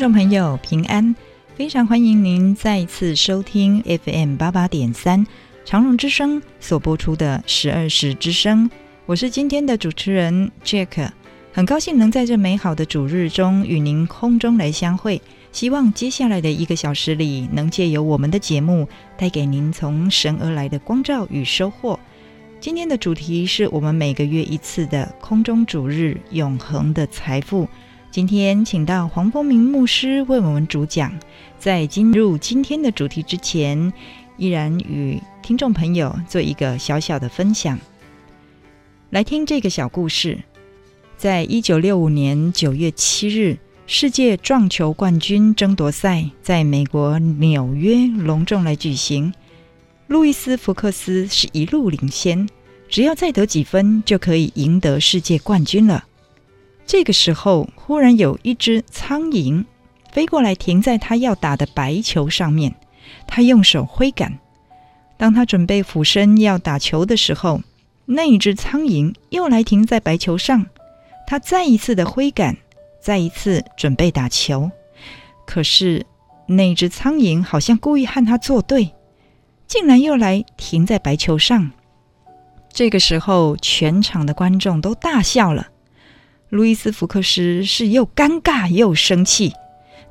众朋友平安，非常欢迎您再一次收听 FM 八八点三长荣之声所播出的十二时之声。我是今天的主持人 Jack，很高兴能在这美好的主日中与您空中来相会。希望接下来的一个小时里，能借由我们的节目，带给您从神而来的光照与收获。今天的主题是我们每个月一次的空中主日，永恒的财富。今天请到黄丰明牧师为我们主讲。在进入今天的主题之前，依然与听众朋友做一个小小的分享。来听这个小故事：在一九六五年九月七日，世界撞球冠军争夺赛在美国纽约隆重来举行。路易斯·福克斯是一路领先，只要再得几分就可以赢得世界冠军了。这个时候，忽然有一只苍蝇飞过来，停在他要打的白球上面。他用手挥杆，当他准备俯身要打球的时候，那一只苍蝇又来停在白球上。他再一次的挥杆，再一次准备打球，可是那只苍蝇好像故意和他作对，竟然又来停在白球上。这个时候，全场的观众都大笑了。路易斯·福克斯是又尴尬又生气，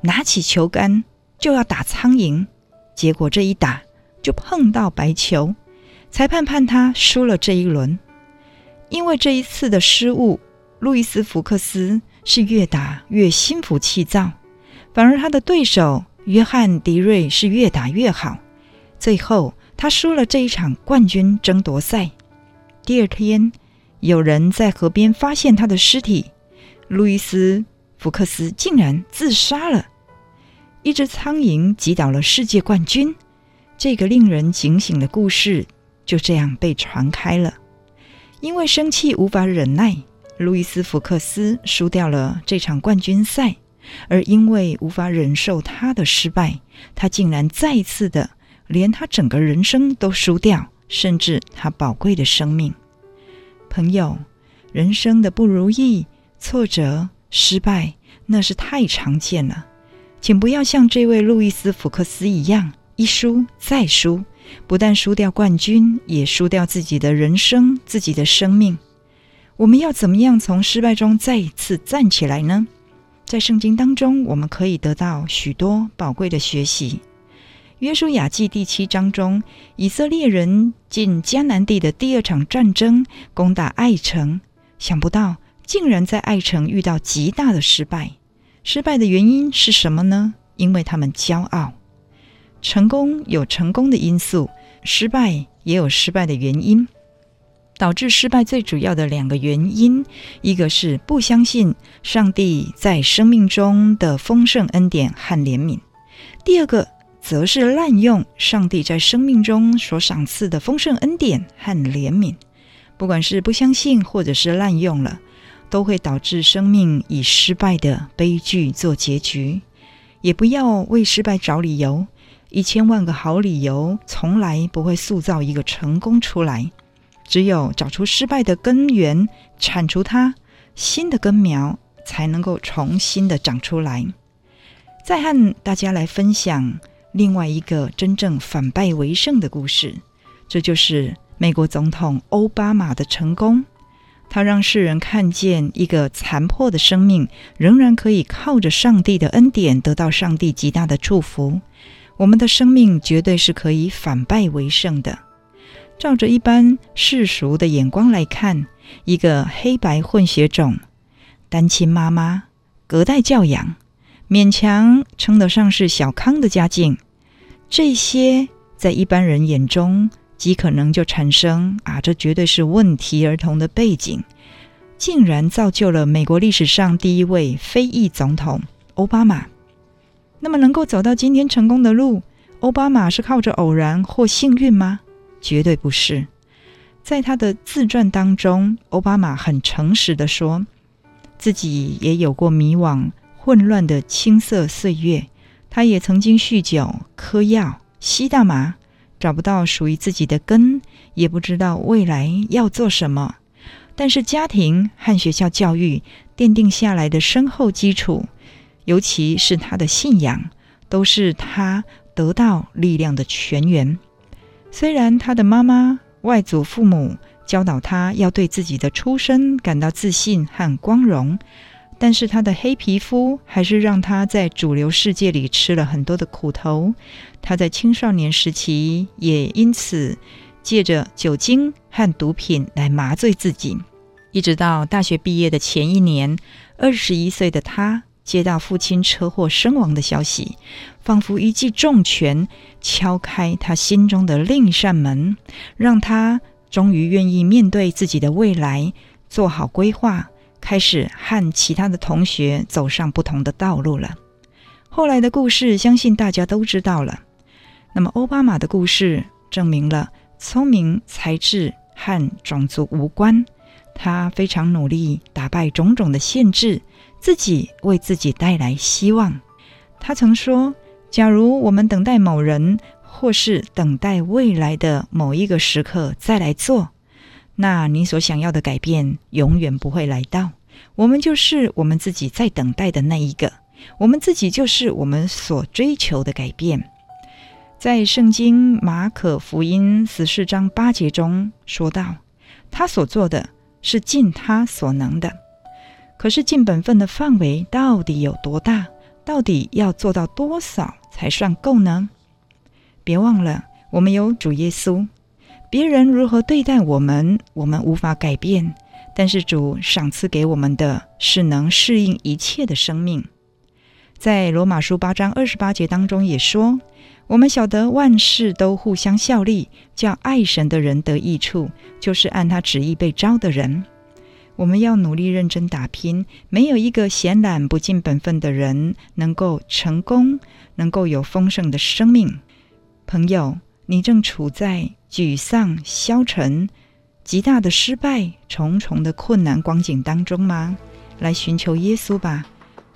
拿起球杆就要打苍蝇，结果这一打就碰到白球，裁判判他输了这一轮。因为这一次的失误，路易斯·福克斯是越打越心浮气躁，反而他的对手约翰·迪瑞是越打越好。最后，他输了这一场冠军争夺赛。第二天。有人在河边发现他的尸体，路易斯·福克斯竟然自杀了。一只苍蝇击倒了世界冠军，这个令人警醒的故事就这样被传开了。因为生气无法忍耐，路易斯·福克斯输掉了这场冠军赛，而因为无法忍受他的失败，他竟然再次的连他整个人生都输掉，甚至他宝贵的生命。朋友，人生的不如意、挫折、失败，那是太常见了。请不要像这位路易斯·福克斯一样，一输再输，不但输掉冠军，也输掉自己的人生、自己的生命。我们要怎么样从失败中再一次站起来呢？在圣经当中，我们可以得到许多宝贵的学习。约书亚记第七章中，以色列人进迦南地的第二场战争，攻打艾城，想不到竟然在艾城遇到极大的失败。失败的原因是什么呢？因为他们骄傲。成功有成功的因素，失败也有失败的原因。导致失败最主要的两个原因，一个是不相信上帝在生命中的丰盛恩典和怜悯，第二个。则是滥用上帝在生命中所赏赐的丰盛恩典和怜悯，不管是不相信或者是滥用了，都会导致生命以失败的悲剧做结局。也不要为失败找理由，一千万个好理由从来不会塑造一个成功出来。只有找出失败的根源，铲除它，新的根苗才能够重新的长出来。再和大家来分享。另外一个真正反败为胜的故事，这就是美国总统欧巴马的成功。他让世人看见一个残破的生命，仍然可以靠着上帝的恩典得到上帝极大的祝福。我们的生命绝对是可以反败为胜的。照着一般世俗的眼光来看，一个黑白混血种、单亲妈妈、隔代教养。勉强称得上是小康的家境，这些在一般人眼中极可能就产生啊，这绝对是问题儿童的背景，竟然造就了美国历史上第一位非裔总统欧巴马。那么，能够走到今天成功的路，欧巴马是靠着偶然或幸运吗？绝对不是。在他的自传当中，欧巴马很诚实地说，自己也有过迷惘。混乱的青涩岁月，他也曾经酗酒、嗑药、吸大麻，找不到属于自己的根，也不知道未来要做什么。但是家庭和学校教育奠定下来的深厚基础，尤其是他的信仰，都是他得到力量的泉源。虽然他的妈妈、外祖父母教导他要对自己的出身感到自信和光荣。但是他的黑皮肤还是让他在主流世界里吃了很多的苦头。他在青少年时期也因此借着酒精和毒品来麻醉自己，一直到大学毕业的前一年，二十一岁的他接到父亲车祸身亡的消息，仿佛一记重拳敲开他心中的另一扇门，让他终于愿意面对自己的未来，做好规划。开始和其他的同学走上不同的道路了。后来的故事，相信大家都知道了。那么，奥巴马的故事证明了聪明才智和种族无关。他非常努力打败种种的限制，自己为自己带来希望。他曾说：“假如我们等待某人，或是等待未来的某一个时刻再来做，那你所想要的改变永远不会来到。我们就是我们自己在等待的那一个，我们自己就是我们所追求的改变。”在圣经马可福音十四章八节中说道：“他所做的。”是尽他所能的，可是尽本分的范围到底有多大？到底要做到多少才算够呢？别忘了，我们有主耶稣。别人如何对待我们，我们无法改变，但是主赏赐给我们的是能适应一切的生命。在罗马书八章二十八节当中也说。我们晓得万事都互相效力，叫爱神的人得益处，就是按他旨意被召的人。我们要努力认真打拼，没有一个闲懒不尽本分的人能够成功，能够有丰盛的生命。朋友，你正处在沮丧、消沉、极大的失败、重重的困难光景当中吗？来寻求耶稣吧。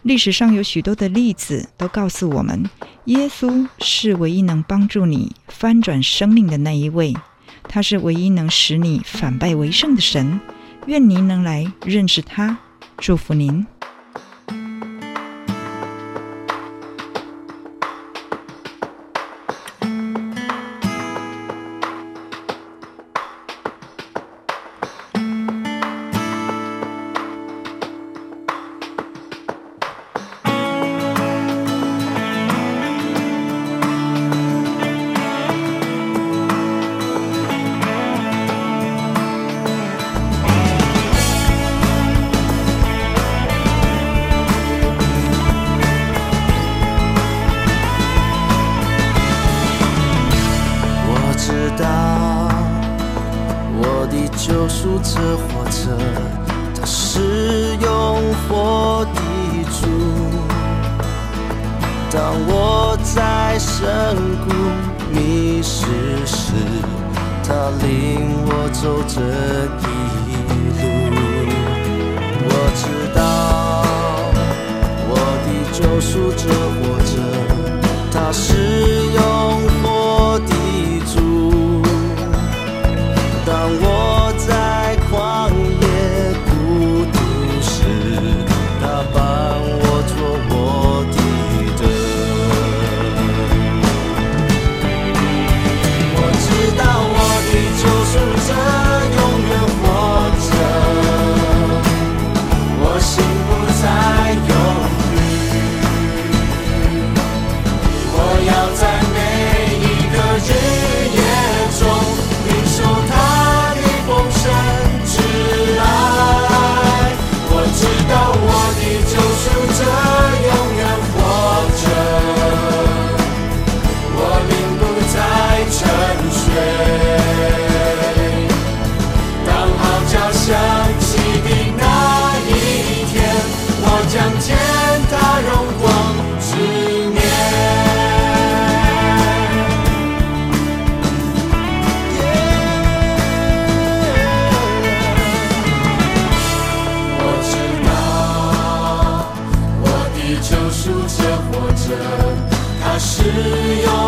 历史上有许多的例子都告诉我们，耶稣是唯一能帮助你翻转生命的那一位，他是唯一能使你反败为胜的神。愿您能来认识他，祝福您。我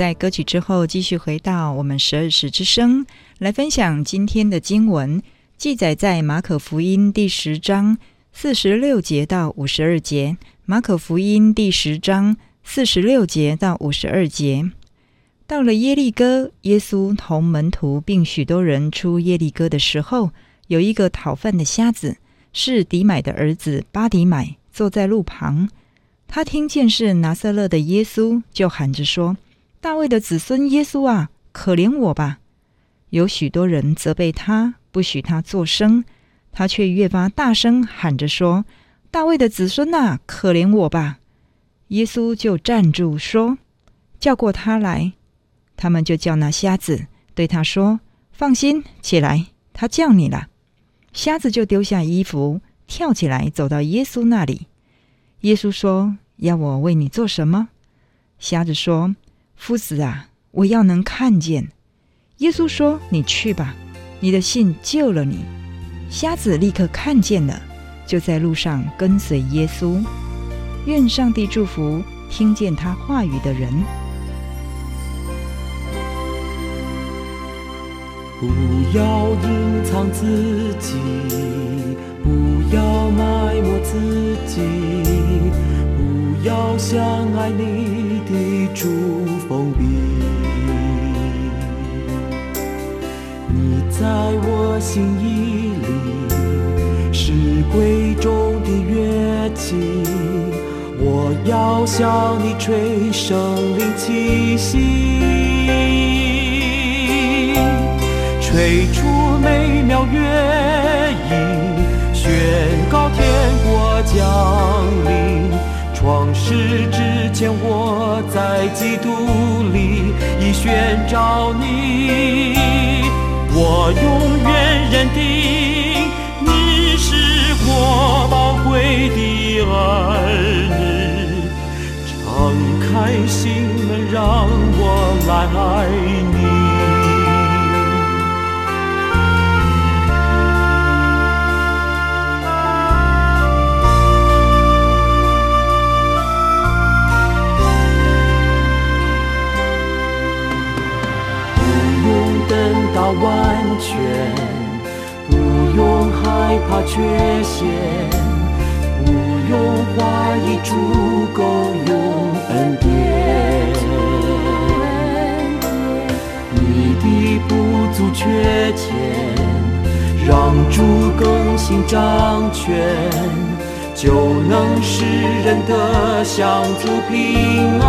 在歌曲之后，继续回到我们十二时之声来分享今天的经文，记载在马可福音第十章四十六节到五十二节。马可福音第十章四十六节到五十二节。到了耶利哥，耶稣同门徒并许多人出耶利哥的时候，有一个讨饭的瞎子，是底买的儿子巴底买，坐在路旁。他听见是拿撒勒的耶稣，就喊着说：“大卫的子孙耶稣啊，可怜我吧！”有许多人责备他，不许他作声，他却越发大声喊着说：“大卫的子孙啊，可怜我吧！”耶稣就站住说：“叫过他来。”他们就叫那瞎子，对他说：“放心，起来，他叫你了。”瞎子就丢下衣服，跳起来，走到耶稣那里。耶稣说：“要我为你做什么？”瞎子说：“夫子啊，我要能看见。”耶稣说：“你去吧，你的信救了你。”瞎子立刻看见了，就在路上跟随耶稣。愿上帝祝福听见他话语的人。不要隐藏自己，不要埋没自己。要像爱你的主封闭，你在我心意里是贵重的乐器，我要向你吹生命气息，吹出美妙乐音，宣告天国降临。创世之前，我在基督里已寻找你，我永远认定你是我宝贵的儿女，敞开心门，让我来爱你。害怕缺陷，不用怀疑足够用恩典。你的不足缺欠，让主更新掌权，就能使人得享主平安，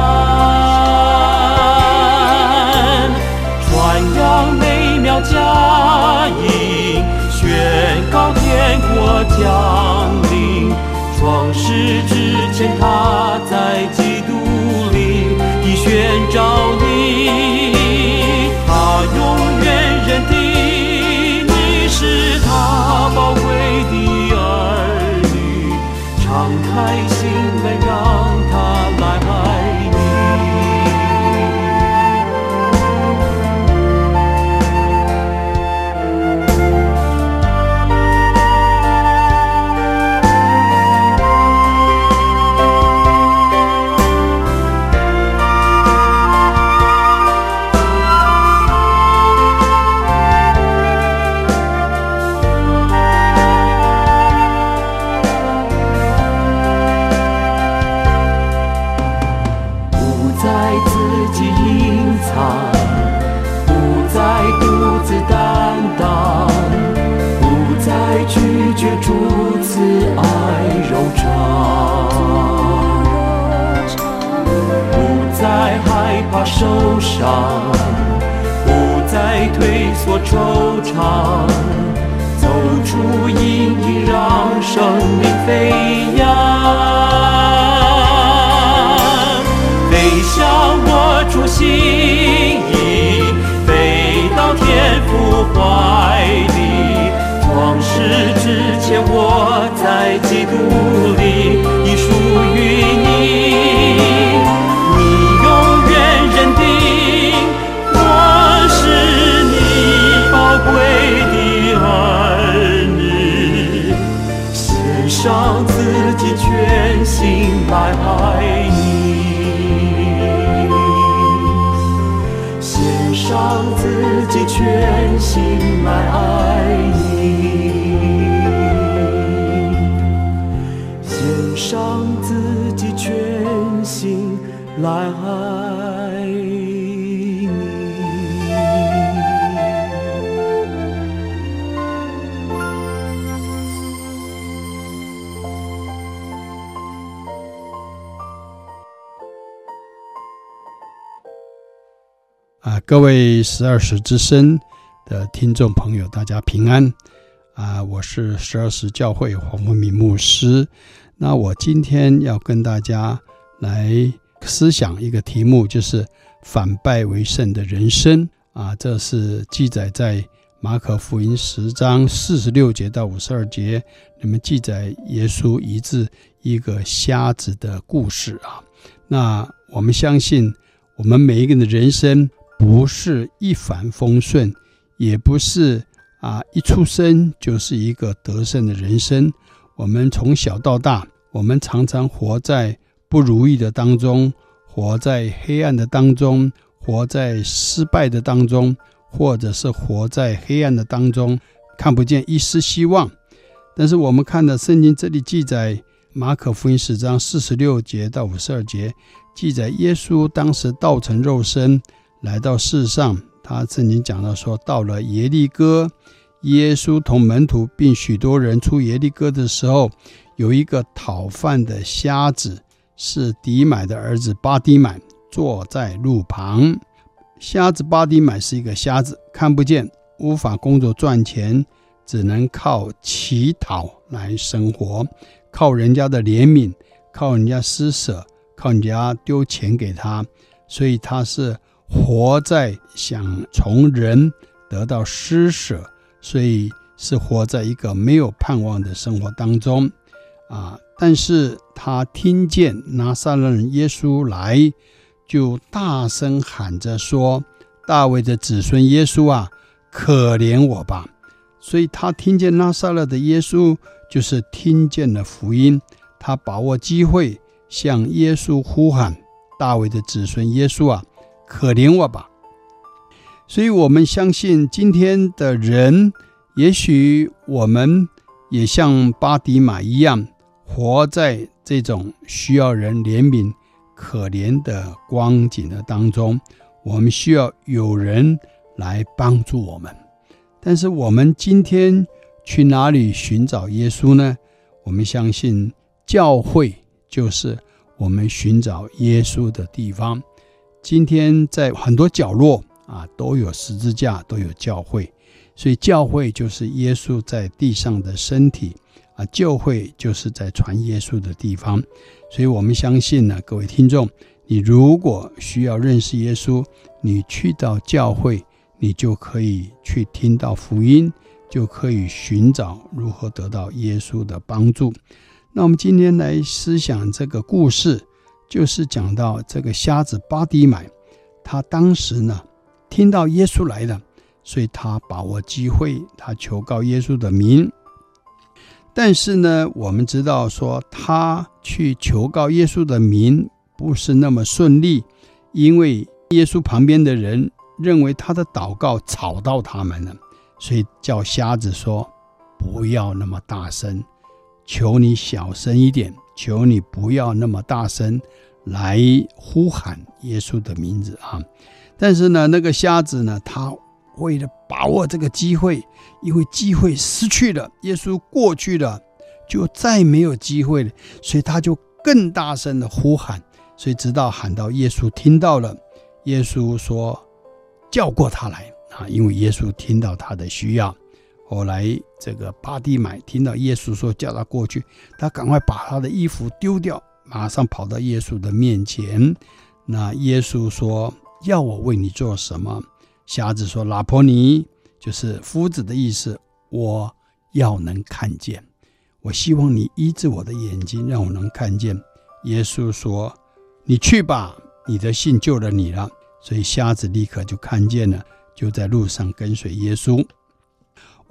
传扬美。妙佳音，宣告天国降临。创世之前，他在基督里已宣召你，他永远认定你是他宝贵的儿女，敞开心门走出阴影，让生命飞扬，飞向我主心意，飞到天父怀里，往事之前，我在基督里。来爱你。献上自己全心来爱各位十二时之声的听众朋友，大家平安啊！我是十二时教会黄文明牧师。那我今天要跟大家来思想一个题目，就是反败为胜的人生啊。这是记载在马可福音十章四十六节到五十二节，里面记载耶稣医治一个瞎子的故事啊。那我们相信，我们每一个人的人生。不是一帆风顺，也不是啊一出生就是一个得胜的人生。我们从小到大，我们常常活在不如意的当中，活在黑暗的当中，活在失败的当中，或者是活在黑暗的当中，看不见一丝希望。但是我们看到圣经这里记载，马可福音十章四十六节到五十二节，记载耶稣当时道成肉身。来到世上，他曾经讲到说，到了耶利哥，耶稣同门徒并许多人出耶利哥的时候，有一个讨饭的瞎子，是底买的儿子巴底买，坐在路旁。瞎子巴底买是一个瞎子，看不见，无法工作赚钱，只能靠乞讨来生活，靠人家的怜悯，靠人家施舍，靠人家丢钱给他，所以他是。活在想从人得到施舍，所以是活在一个没有盼望的生活当中啊！但是他听见拿撒勒人耶稣来，就大声喊着说：“大卫的子孙耶稣啊，可怜我吧！”所以他听见拿撒勒的耶稣，就是听见了福音。他把握机会向耶稣呼喊：“大卫的子孙耶稣啊！”可怜我吧，所以我们相信今天的人，也许我们也像巴底买一样，活在这种需要人怜悯、可怜的光景的当中。我们需要有人来帮助我们，但是我们今天去哪里寻找耶稣呢？我们相信教会就是我们寻找耶稣的地方。今天在很多角落啊，都有十字架，都有教会，所以教会就是耶稣在地上的身体啊，教会就是在传耶稣的地方。所以我们相信呢，各位听众，你如果需要认识耶稣，你去到教会，你就可以去听到福音，就可以寻找如何得到耶稣的帮助。那我们今天来思想这个故事。就是讲到这个瞎子巴底买，他当时呢听到耶稣来了，所以他把握机会，他求告耶稣的名。但是呢，我们知道说他去求告耶稣的名不是那么顺利，因为耶稣旁边的人认为他的祷告吵到他们了，所以叫瞎子说：“不要那么大声，求你小声一点。”求你不要那么大声来呼喊耶稣的名字啊！但是呢，那个瞎子呢，他为了把握这个机会，因为机会失去了，耶稣过去了，就再没有机会了，所以他就更大声的呼喊，所以直到喊到耶稣听到了，耶稣说叫过他来啊，因为耶稣听到他的需要。后来，这个巴蒂买听到耶稣说叫他过去，他赶快把他的衣服丢掉，马上跑到耶稣的面前。那耶稣说：“要我为你做什么？”瞎子说：“拉波尼，就是夫子的意思。我要能看见，我希望你医治我的眼睛，让我能看见。”耶稣说：“你去吧，你的信救了你了。”所以瞎子立刻就看见了，就在路上跟随耶稣。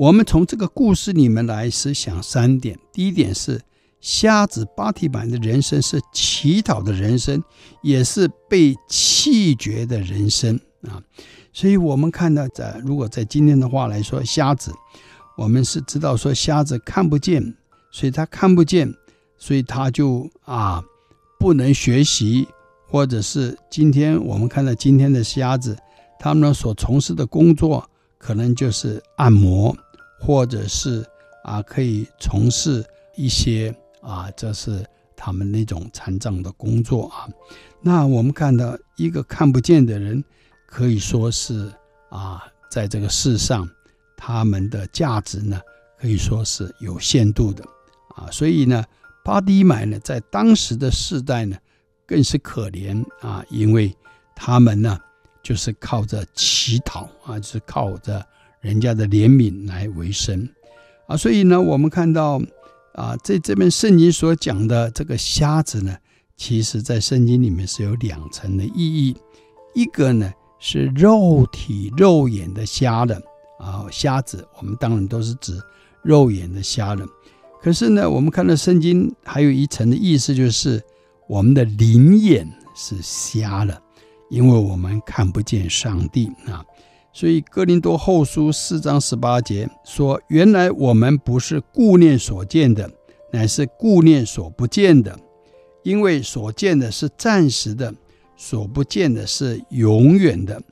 我们从这个故事里面来思想三点：第一点是瞎子巴底买的人生是乞讨的人生，也是被弃绝的人生啊。所以我们看到在如果在今天的话来说，瞎子，我们是知道说瞎子看不见，所以他看不见，所以他就啊不能学习，或者是今天我们看到今天的瞎子，他们所从事的工作可能就是按摩，或者是啊可以从事一些啊这是他们那种残障的工作啊。那我们看到一个看不见的人。可以说是啊，在这个世上，他们的价值呢，可以说是有限度的啊。所以呢，巴迪买呢，在当时的世代呢，更是可怜啊，因为他们呢，就是靠着乞讨啊，就是靠着人家的怜悯来为生啊。所以呢，我们看到啊，在这边圣经所讲的这个瞎子呢，其实在圣经里面是有两层的意义，一个呢。是肉体肉眼的瞎了啊，瞎子，我们当然都是指肉眼的瞎了。可是呢，我们看到圣经还有一层的意思，就是我们的灵眼是瞎了，因为我们看不见上帝啊。所以哥林多后书四章十八节说：“原来我们不是顾念所见的，乃是顾念所不见的，因为所见的是暂时的。”所不见的是永远的，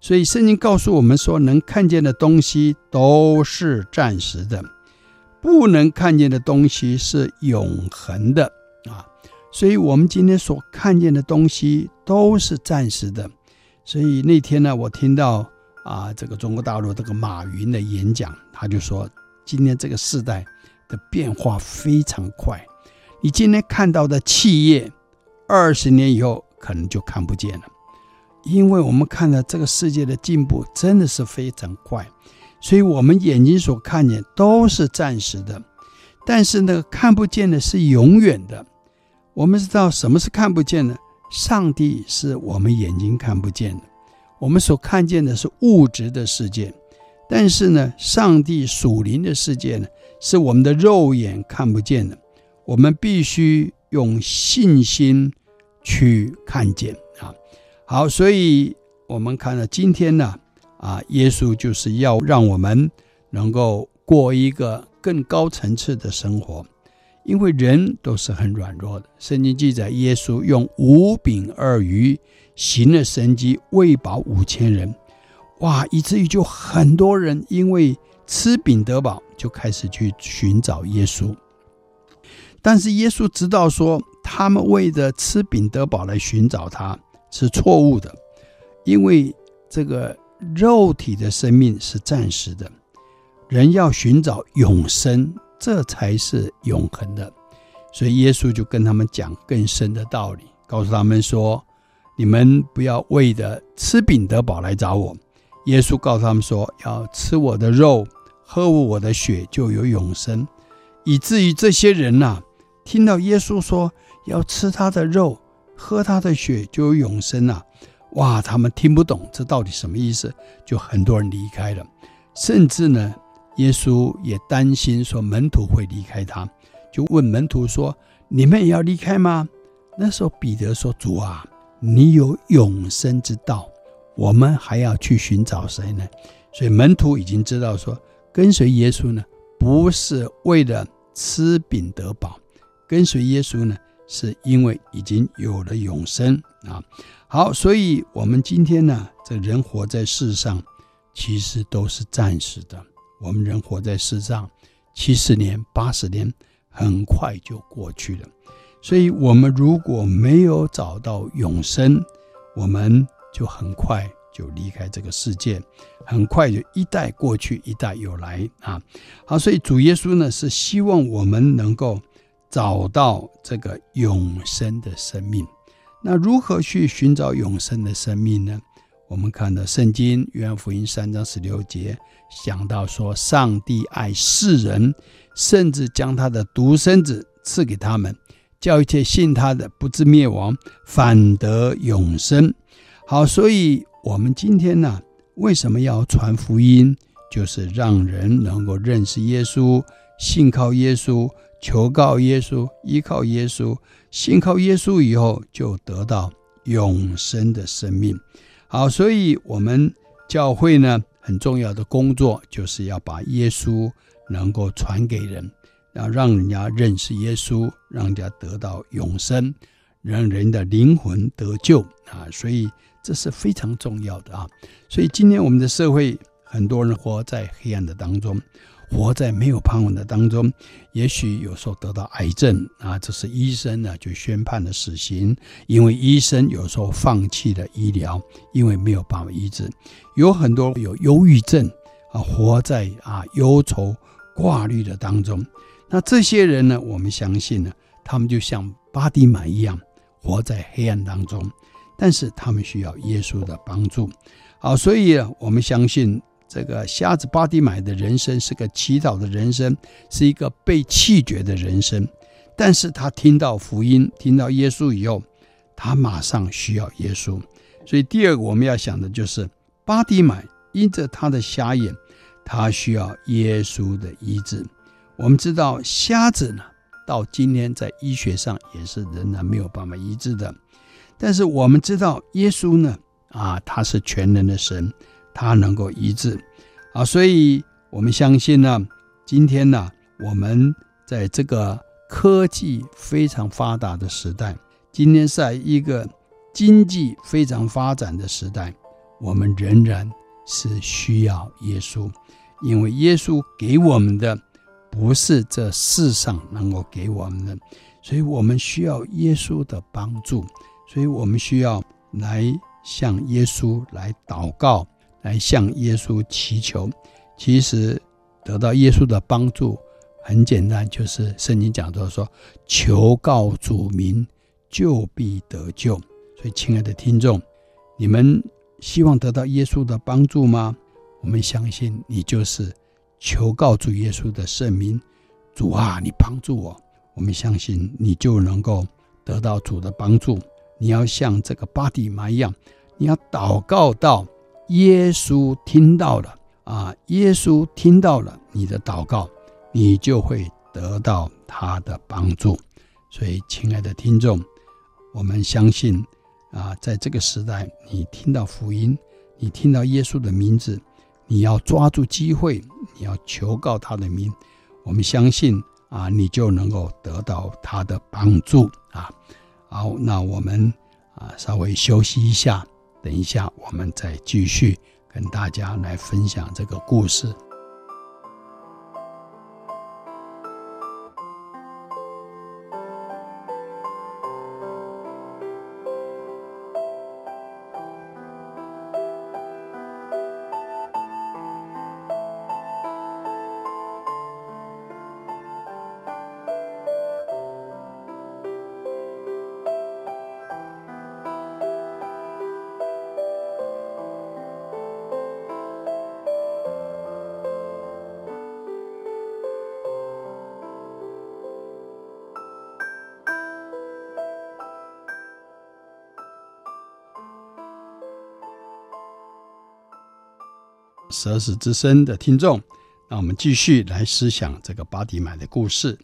所以圣经告诉我们说，能看见的东西都是暂时的，不能看见的东西是永恒的啊。所以，我们今天所看见的东西都是暂时的。所以那天呢，我听到啊，这个中国大陆这个马云的演讲，他就说，今天这个时代的变化非常快，你今天看到的企业，二十年以后。可能就看不见了，因为我们看到这个世界的进步真的是非常快，所以我们眼睛所看见都是暂时的，但是那个看不见的是永远的。我们知道什么是看不见的？上帝是我们眼睛看不见的，我们所看见的是物质的世界，但是呢，上帝属灵的世界呢，是我们的肉眼看不见的，我们必须用信心。去看见啊，好，所以我们看到今天呢，啊，耶稣就是要让我们能够过一个更高层次的生活，因为人都是很软弱的。圣经记载，耶稣用五饼二鱼行了神迹，喂饱五千人，哇，以至于就很多人因为吃饼得饱，就开始去寻找耶稣。但是耶稣知道说，他们为着吃饼得饱来寻找他是错误的，因为这个肉体的生命是暂时的，人要寻找永生，这才是永恒的。所以耶稣就跟他们讲更深的道理，告诉他们说：你们不要为着吃饼得饱来找我。耶稣告诉他们说：要吃我的肉，喝我的血，就有永生。以至于这些人呐、啊。听到耶稣说要吃他的肉，喝他的血就有永生啊！哇，他们听不懂这到底什么意思，就很多人离开了。甚至呢，耶稣也担心说门徒会离开他，就问门徒说：“你们也要离开吗？”那时候彼得说：“主啊，你有永生之道，我们还要去寻找谁呢？”所以门徒已经知道说，跟随耶稣呢，不是为了吃饼得饱。跟随耶稣呢，是因为已经有了永生啊。好，所以我们今天呢，这人活在世上，其实都是暂时的。我们人活在世上，七十年、八十年，很快就过去了。所以，我们如果没有找到永生，我们就很快就离开这个世界，很快就一代过去，一代又来啊。好，所以主耶稣呢，是希望我们能够。找到这个永生的生命，那如何去寻找永生的生命呢？我们看到圣经约翰福音三章十六节，想到说，上帝爱世人，甚至将他的独生子赐给他们，叫一切信他的不至灭亡，反得永生。好，所以我们今天呢，为什么要传福音？就是让人能够认识耶稣，信靠耶稣。求告耶稣，依靠耶稣，信靠耶稣以后，就得到永生的生命。好，所以我们教会呢，很重要的工作就是要把耶稣能够传给人，要让人家认识耶稣，让人家得到永生，让人的灵魂得救啊！所以这是非常重要的啊！所以今天我们的社会，很多人活在黑暗的当中。活在没有盼望的当中，也许有时候得到癌症啊，这是医生呢就宣判了死刑，因为医生有时候放弃了医疗，因为没有办法医治。有很多有忧郁症啊，活在啊忧愁挂虑的当中。那这些人呢，我们相信呢，他们就像巴迪买一样，活在黑暗当中，但是他们需要耶稣的帮助。好，所以我们相信。这个瞎子巴迪买的人生是个祈祷的人生，是一个被弃绝的人生。但是他听到福音，听到耶稣以后，他马上需要耶稣。所以第二个我们要想的就是，巴迪买因着他的瞎眼，他需要耶稣的医治。我们知道瞎子呢，到今天在医学上也是仍然没有办法医治的。但是我们知道耶稣呢，啊，他是全能的神。他能够医治，啊，所以我们相信呢，今天呢，我们在这个科技非常发达的时代，今天在一个经济非常发展的时代，我们仍然是需要耶稣，因为耶稣给我们的不是这世上能够给我们的，所以我们需要耶稣的帮助，所以我们需要来向耶稣来祷告。来向耶稣祈求，其实得到耶稣的帮助很简单，就是圣经讲到说：“求告主名，就必得救。”所以，亲爱的听众，你们希望得到耶稣的帮助吗？我们相信你就是求告主耶稣的圣名，主啊，你帮助我。我们相信你就能够得到主的帮助。你要像这个巴底买一样，你要祷告到。耶稣听到了啊！耶稣听到了你的祷告，你就会得到他的帮助。所以，亲爱的听众，我们相信啊，在这个时代，你听到福音，你听到耶稣的名字，你要抓住机会，你要求告他的名。我们相信啊，你就能够得到他的帮助啊。好，那我们啊，稍微休息一下。等一下，我们再继续跟大家来分享这个故事。十二时之声的听众，那我们继续来思想这个巴底买的故事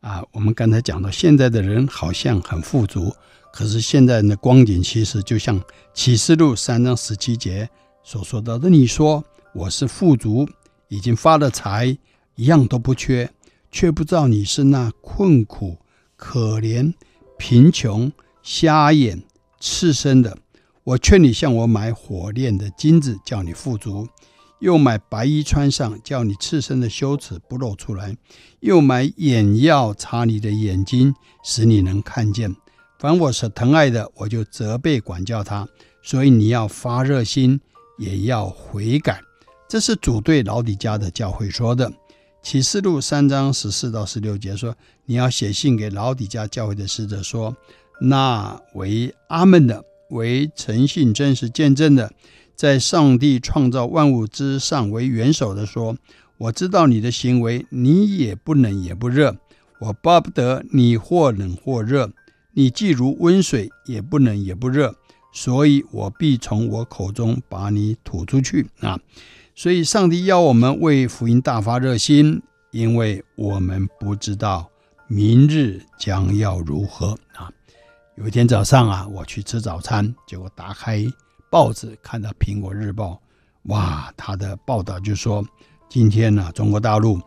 啊。我们刚才讲到，现在的人好像很富足，可是现在人的光景其实就像启示录三章十七节所说到的：“你说我是富足，已经发了财，一样都不缺，却不知道你是那困苦、可怜、贫穷、瞎眼、赤身的。我劝你向我买火炼的金子，叫你富足。”又买白衣穿上，叫你赤身的羞耻不露出来；又买眼药擦你的眼睛，使你能看见。凡我所疼爱的，我就责备管教他。所以你要发热心，也要悔改。这是主对老底嘉的教会说的。启示录三章十四到十六节说：你要写信给老底嘉教会的使者说，那为阿门的，为诚信真实见证的。在上帝创造万物之上为元首的说：“我知道你的行为，你也不冷也不热。我巴不得你或冷或热。你既如温水，也不冷也不热，所以我必从我口中把你吐出去。”啊，所以上帝要我们为福音大发热心，因为我们不知道明日将要如何啊。有一天早上啊，我去吃早餐，结果打开。报纸看到《苹果日报》，哇，他的报道就说，今天呢、啊，中国大陆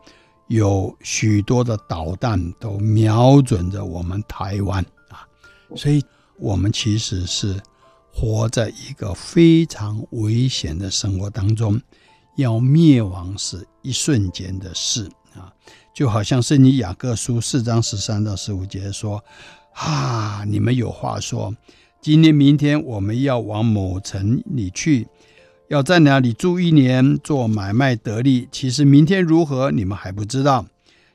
有许多的导弹都瞄准着我们台湾啊，所以我们其实是活在一个非常危险的生活当中，要灭亡是一瞬间的事啊，就好像圣尼雅各书四章十三到十五节说。啊！你们有话说，今天、明天我们要往某城里去，要在哪里住一年，做买卖得利。其实明天如何，你们还不知道。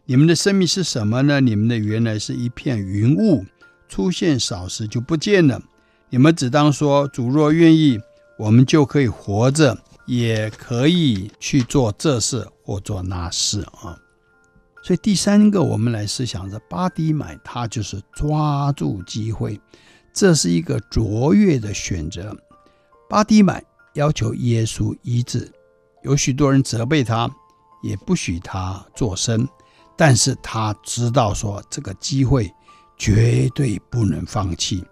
你们的生命是什么呢？你们的原来是一片云雾，出现少时就不见了。你们只当说：主若愿意，我们就可以活着，也可以去做这事或做那事啊。所以第三个，我们来思想着巴底买，他就是抓住机会，这是一个卓越的选择。巴底买要求耶稣医治，有许多人责备他，也不许他作声，但是他知道说这个机会绝对不能放弃，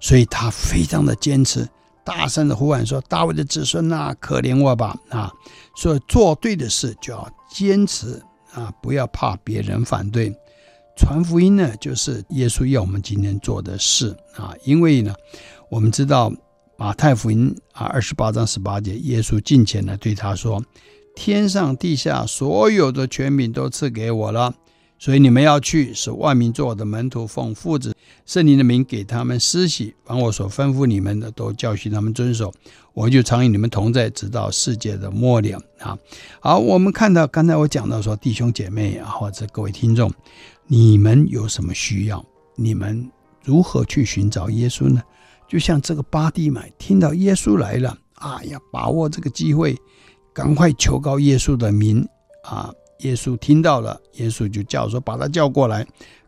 所以他非常的坚持，大声的呼喊说：“大卫的子孙呐，可怜我吧！”啊，所以做对的事就要坚持。啊，不要怕别人反对，传福音呢，就是耶稣要我们今天做的事啊。因为呢，我们知道马太福音啊二十八章十八节，耶稣近前呢对他说：“天上地下所有的权柄都赐给我了。”所以你们要去，使万民做我的门徒，奉父子圣灵的名给他们施洗，凡我所吩咐你们的，都教训他们遵守。我就常与你们同在，直到世界的末了啊！好，我们看到刚才我讲到说，弟兄姐妹啊，或者各位听众，你们有什么需要？你们如何去寻找耶稣呢？就像这个巴蒂买听到耶稣来了啊，要把握这个机会，赶快求告耶稣的名啊！耶稣听到了，耶稣就叫说：“把他叫过来。”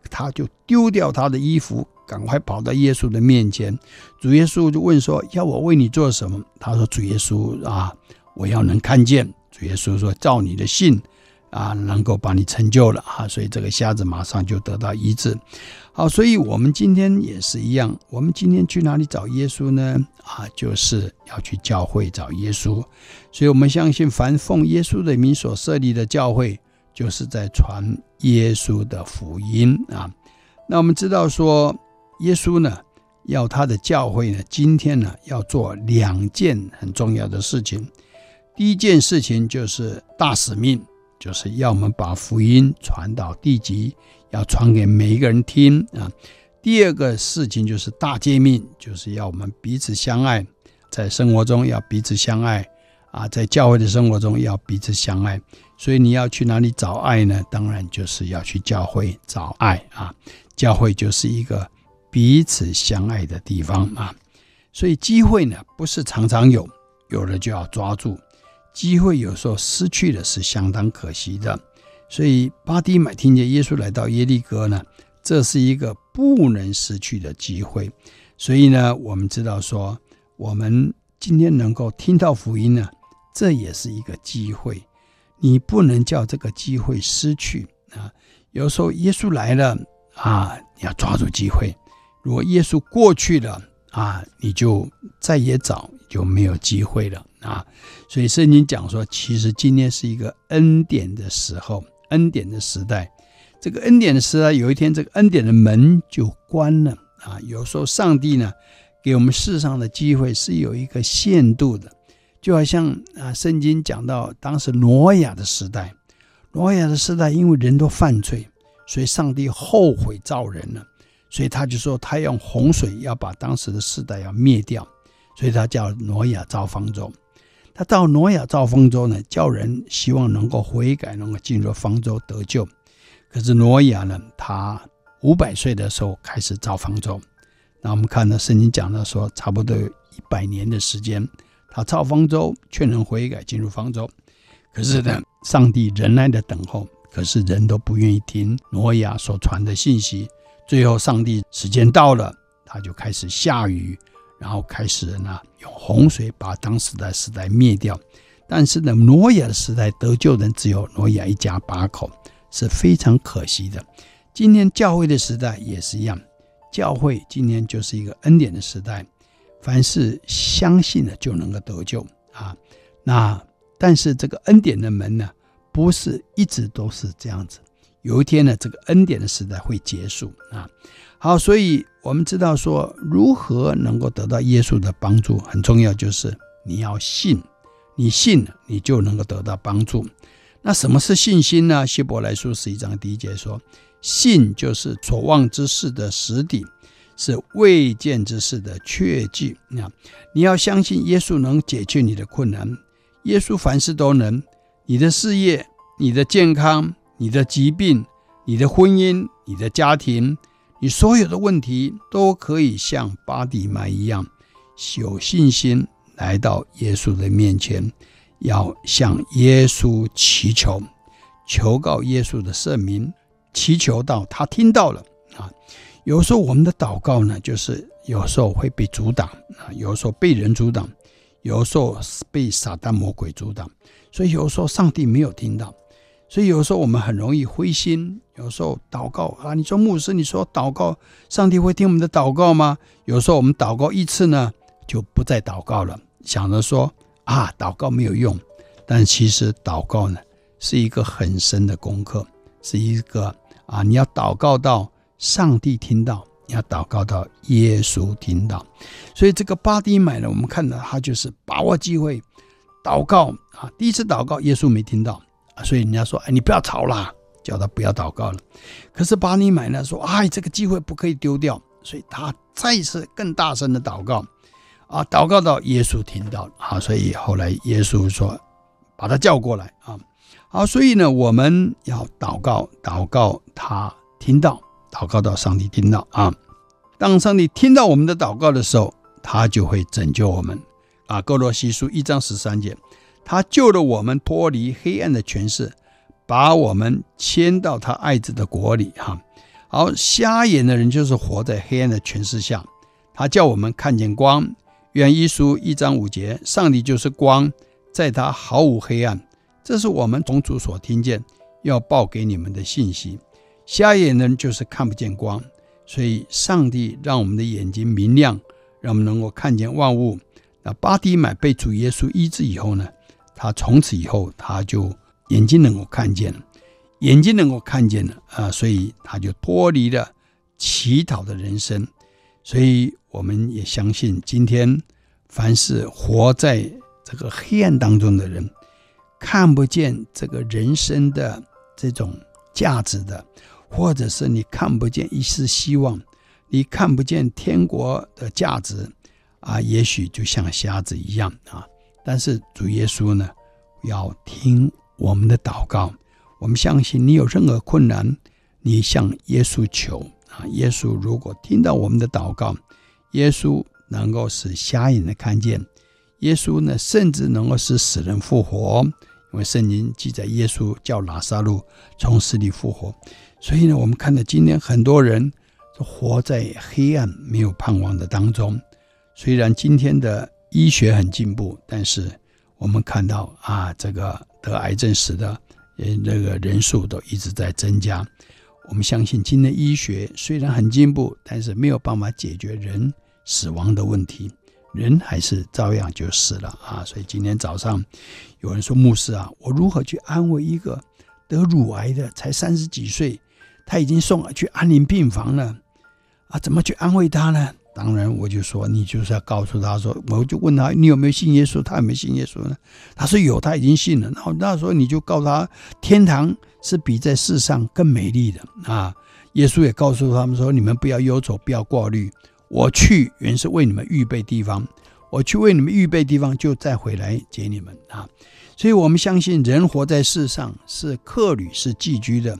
他就丢掉他的衣服，赶快跑到耶稣的面前。主耶稣就问说：“要我为你做什么？”他说：“主耶稣啊，我要能看见。”主耶稣说：“照你的信。”啊，能够把你成就了啊，所以这个瞎子马上就得到医治。好，所以我们今天也是一样，我们今天去哪里找耶稣呢？啊，就是要去教会找耶稣。所以我们相信，凡奉耶稣的名所设立的教会，就是在传耶稣的福音啊。那我们知道说，耶稣呢，要他的教会呢，今天呢，要做两件很重要的事情。第一件事情就是大使命。就是要我们把福音传到地极，要传给每一个人听啊。第二个事情就是大诫命，就是要我们彼此相爱，在生活中要彼此相爱啊，在教会的生活中要彼此相爱。所以你要去哪里找爱呢？当然就是要去教会找爱啊。教会就是一个彼此相爱的地方啊。所以机会呢，不是常常有，有了就要抓住。机会有时候失去的是相当可惜的，所以巴底买听见耶稣来到耶利哥呢，这是一个不能失去的机会。所以呢，我们知道说，我们今天能够听到福音呢，这也是一个机会，你不能叫这个机会失去啊。有时候耶稣来了啊，你要抓住机会；如果耶稣过去了啊，你就再也找就没有机会了。啊，所以圣经讲说，其实今天是一个恩典的时候，恩典的时代。这个恩典的时代，有一天这个恩典的门就关了啊。有时候上帝呢，给我们世上的机会是有一个限度的，就好像啊，圣经讲到当时挪亚的时代，挪亚的时代因为人都犯罪，所以上帝后悔造人了，所以他就说他用洪水要把当时的世代要灭掉，所以他叫挪亚造方舟。他到挪亚造方舟呢，叫人希望能够悔改，能够进入方舟得救。可是挪亚呢，他五百岁的时候开始造方舟。那我们看到圣经讲到说，差不多有一百年的时间，他造方舟，劝人悔改，进入方舟。可是呢，上帝忍耐的等候，可是人都不愿意听挪亚所传的信息。最后，上帝时间到了，他就开始下雨。然后开始呢，用洪水把当时的时代灭掉。但是呢，挪亚的时代得救人只有挪亚一家八口，是非常可惜的。今天教会的时代也是一样，教会今天就是一个恩典的时代。凡是相信了就能够得救啊。那但是这个恩典的门呢，不是一直都是这样子。有一天呢，这个恩典的时代会结束啊。好，所以我们知道说，如何能够得到耶稣的帮助，很重要，就是你要信，你信，你就能够得到帮助。那什么是信心呢？希伯来书十一章第一节说：“信就是所望之事的实底，是未见之事的确据。”那你要相信耶稣能解决你的困难，耶稣凡事都能。你的事业、你的健康、你的疾病、你的婚姻、你的家庭，你所有的问题都可以像巴底买一样，有信心来到耶稣的面前。要向耶稣祈求，求告耶稣的圣名，祈求到他听到了啊。有时候我们的祷告呢，就是有时候会被阻挡啊，有时候被人阻挡，有时候被撒旦魔鬼阻挡，所以有时候上帝没有听到，所以有时候我们很容易灰心。有时候祷告啊，你说牧师，你说祷告，上帝会听我们的祷告吗？有时候我们祷告一次呢，就不再祷告了，想着说。啊，祷告没有用，但其实祷告呢是一个很深的功课，是一个啊，你要祷告到上帝听到，你要祷告到耶稣听到。所以这个巴蒂买呢，我们看到他就是把握机会祷告啊。第一次祷告，耶稣没听到，所以人家说：“哎，你不要吵啦，叫他不要祷告了。”可是巴底买呢说：“哎，这个机会不可以丢掉。”所以他再次更大声的祷告。啊，祷告到耶稣听到啊，所以后来耶稣说，把他叫过来啊。好，所以呢，我们要祷告，祷告他听到，祷告到上帝听到啊。当上帝听到我们的祷告的时候，他就会拯救我们啊。哥罗西书一章十三节，他救了我们脱离黑暗的权势，把我们迁到他爱子的国里哈。好，瞎眼的人就是活在黑暗的权势下，他叫我们看见光。约一书一章五节，上帝就是光，在他毫无黑暗。这是我们从主所听见，要报给你们的信息。瞎眼的人就是看不见光，所以上帝让我们的眼睛明亮，让我们能够看见万物。那巴底买被主耶稣医治以后呢，他从此以后他就眼睛能够看见了，眼睛能够看见了啊，所以他就脱离了乞讨的人生。所以我们也相信，今天凡是活在这个黑暗当中的人，看不见这个人生的这种价值的，或者是你看不见一丝希望，你看不见天国的价值啊，也许就像瞎子一样啊。但是主耶稣呢，要听我们的祷告。我们相信，你有任何困难，你向耶稣求。啊，耶稣如果听到我们的祷告，耶稣能够使瞎眼的看见，耶稣呢，甚至能够使死人复活，因为圣经记载耶稣叫拉撒路从死里复活。所以呢，我们看到今天很多人都活在黑暗、没有盼望的当中。虽然今天的医学很进步，但是我们看到啊，这个得癌症死的，呃，那个人数都一直在增加。我们相信，今天医学虽然很进步，但是没有办法解决人死亡的问题，人还是照样就死了啊！所以今天早上有人说：“牧师啊，我如何去安慰一个得乳癌的，才三十几岁，他已经送去安宁病房了啊？怎么去安慰他呢？”当然，我就说，你就是要告诉他说，我就问他，你有没有信耶稣？他有没有信耶稣呢？他说有，他已经信了。然后那时候你就告诉他，天堂是比在世上更美丽的啊！耶稣也告诉他们说，你们不要忧愁，不要挂虑。我去原是为你们预备地方，我去为你们预备地方，就再回来接你们啊！所以我们相信，人活在世上是客旅，是寄居的，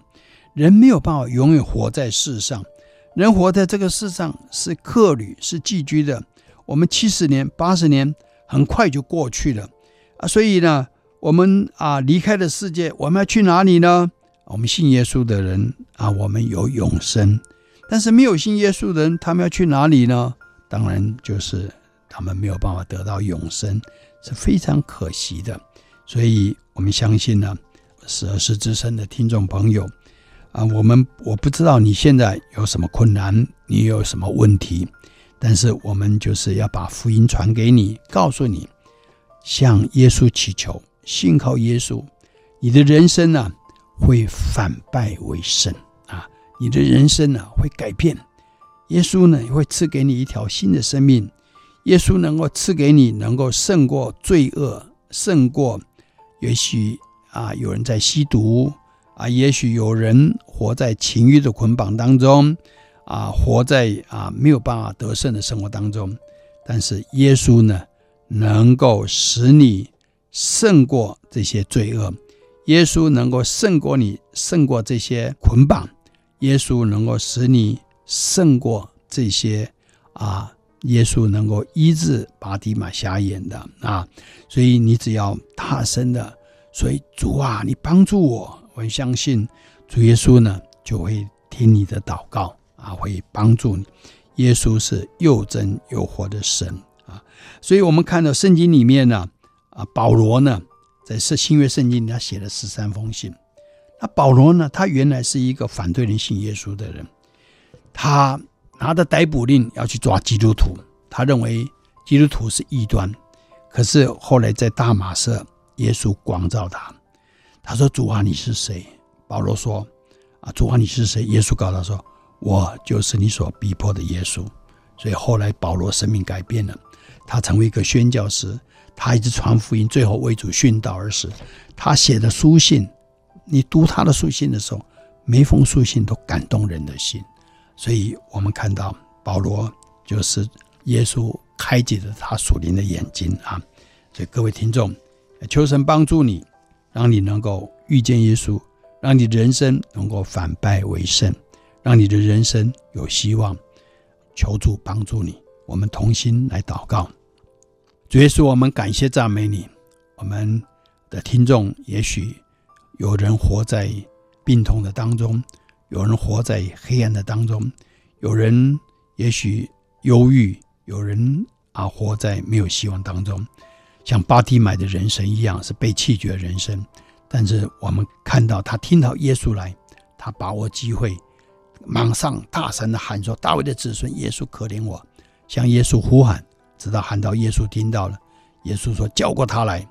人没有办法永远活在世上。人活在这个世上是客旅，是寄居的。我们七十年、八十年很快就过去了啊！所以呢，我们啊离开了世界，我们要去哪里呢？我们信耶稣的人啊，我们有永生。但是没有信耶稣的人，他们要去哪里呢？当然就是他们没有办法得到永生，是非常可惜的。所以我们相信呢，十二世之声的听众朋友。啊，我们我不知道你现在有什么困难，你有什么问题，但是我们就是要把福音传给你，告诉你，向耶稣祈求，信靠耶稣，你的人生呢、会反败为胜啊！你的人生呢、会改变，耶稣呢会赐给你一条新的生命，耶稣能够赐给你能够胜过罪恶，胜过也许啊有人在吸毒啊，也许有人活在情欲的捆绑当中。啊，活在啊没有办法得胜的生活当中，但是耶稣呢，能够使你胜过这些罪恶，耶稣能够胜过你，胜过这些捆绑，耶稣能够使你胜过这些啊，耶稣能够医治拔底马瞎眼的啊，所以你只要大声的，所以主啊，你帮助我，我相信主耶稣呢就会听你的祷告。啊，会帮助你。耶稣是又真又活的神啊，所以我们看到圣经里面呢，啊，保罗呢，在是新约圣经里他写了十三封信。那保罗呢，他原来是一个反对人信耶稣的人，他拿着逮捕令要去抓基督徒，他认为基督徒是异端。可是后来在大马色，耶稣光照他，他说：“主啊，你是谁？”保罗说：“啊，主啊，你是谁？”耶稣告诉他说。我就是你所逼迫的耶稣，所以后来保罗生命改变了，他成为一个宣教师，他一直传福音，最后为主殉道而死。他写的书信，你读他的书信的时候，每封书信都感动人的心。所以我们看到保罗就是耶稣开启了他属灵的眼睛啊！所以各位听众，求神帮助你，让你能够遇见耶稣，让你人生能够反败为胜。让你的人生有希望，求主帮助你。我们同心来祷告。主耶稣，我们感谢赞美你。我们的听众也许有人活在病痛的当中，有人活在黑暗的当中，有人也许忧郁，有人啊活在没有希望当中，像巴蒂买的人生一样是被弃绝人生。但是我们看到他听到耶稣来，他把握机会。马上大声的喊说：“大卫的子孙，耶稣可怜我！”向耶稣呼喊，直到喊到耶稣听到了。耶稣说：“叫过他来，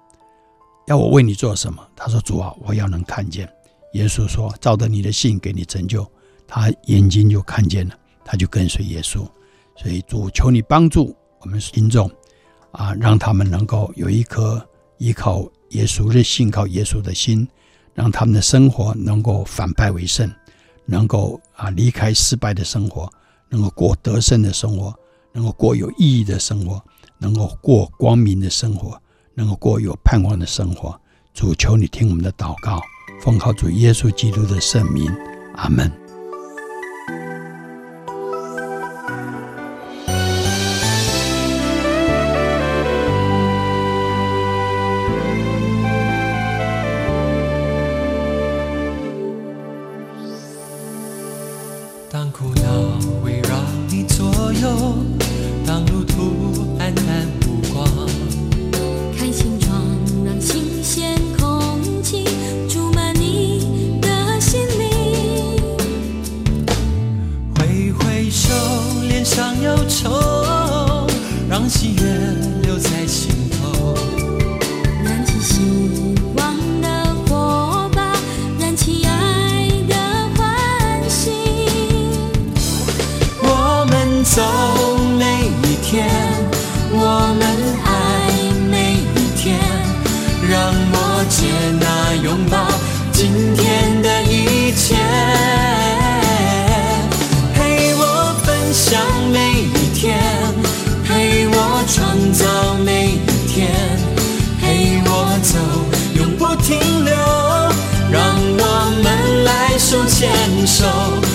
要我为你做什么？”他说：“主啊，我要能看见。”耶稣说：“照着你的信给你成就。”他眼睛就看见了，他就跟随耶稣。所以主求你帮助我们听众啊，让他们能够有一颗依靠耶稣、认信靠耶稣的心，让他们的生活能够反败为胜。能够啊离开失败的生活，能够过得胜的生活，能够过有意义的生活，能够过光明的生活，能够过有盼望的生活。主求你听我们的祷告，奉靠主耶稣基督的圣名，阿门。挥挥手脸上忧愁让喜悦留在心。手牵手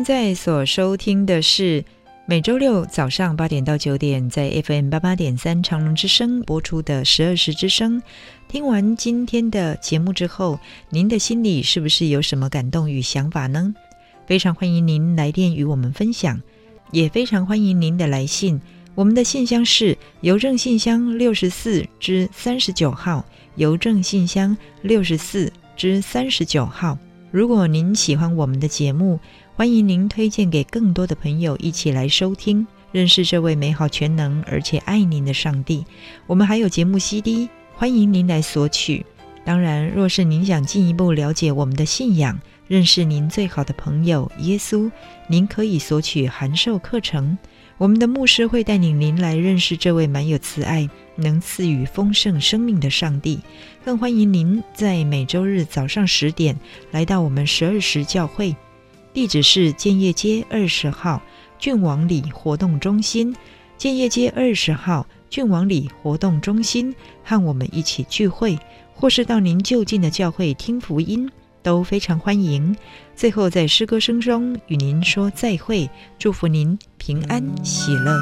现在所收听的是每周六早上八点到九点，在 FM 八八点三长隆之声播出的十二时之声。听完今天的节目之后，您的心里是不是有什么感动与想法呢？非常欢迎您来电与我们分享，也非常欢迎您的来信。我们的信箱是邮政信箱六十四之三十九号，邮政信箱六十四之三十九号。如果您喜欢我们的节目，欢迎您推荐给更多的朋友一起来收听，认识这位美好全能而且爱您的上帝。我们还有节目 CD，欢迎您来索取。当然，若是您想进一步了解我们的信仰，认识您最好的朋友耶稣，您可以索取函授课程。我们的牧师会带领您来认识这位满有慈爱、能赐予丰盛生命的上帝。更欢迎您在每周日早上十点来到我们十二时教会。地址是建业街二十号郡王里活动中心，建业街二十号郡王里活动中心，和我们一起聚会，或是到您就近的教会听福音，都非常欢迎。最后在诗歌声中与您说再会，祝福您平安喜乐。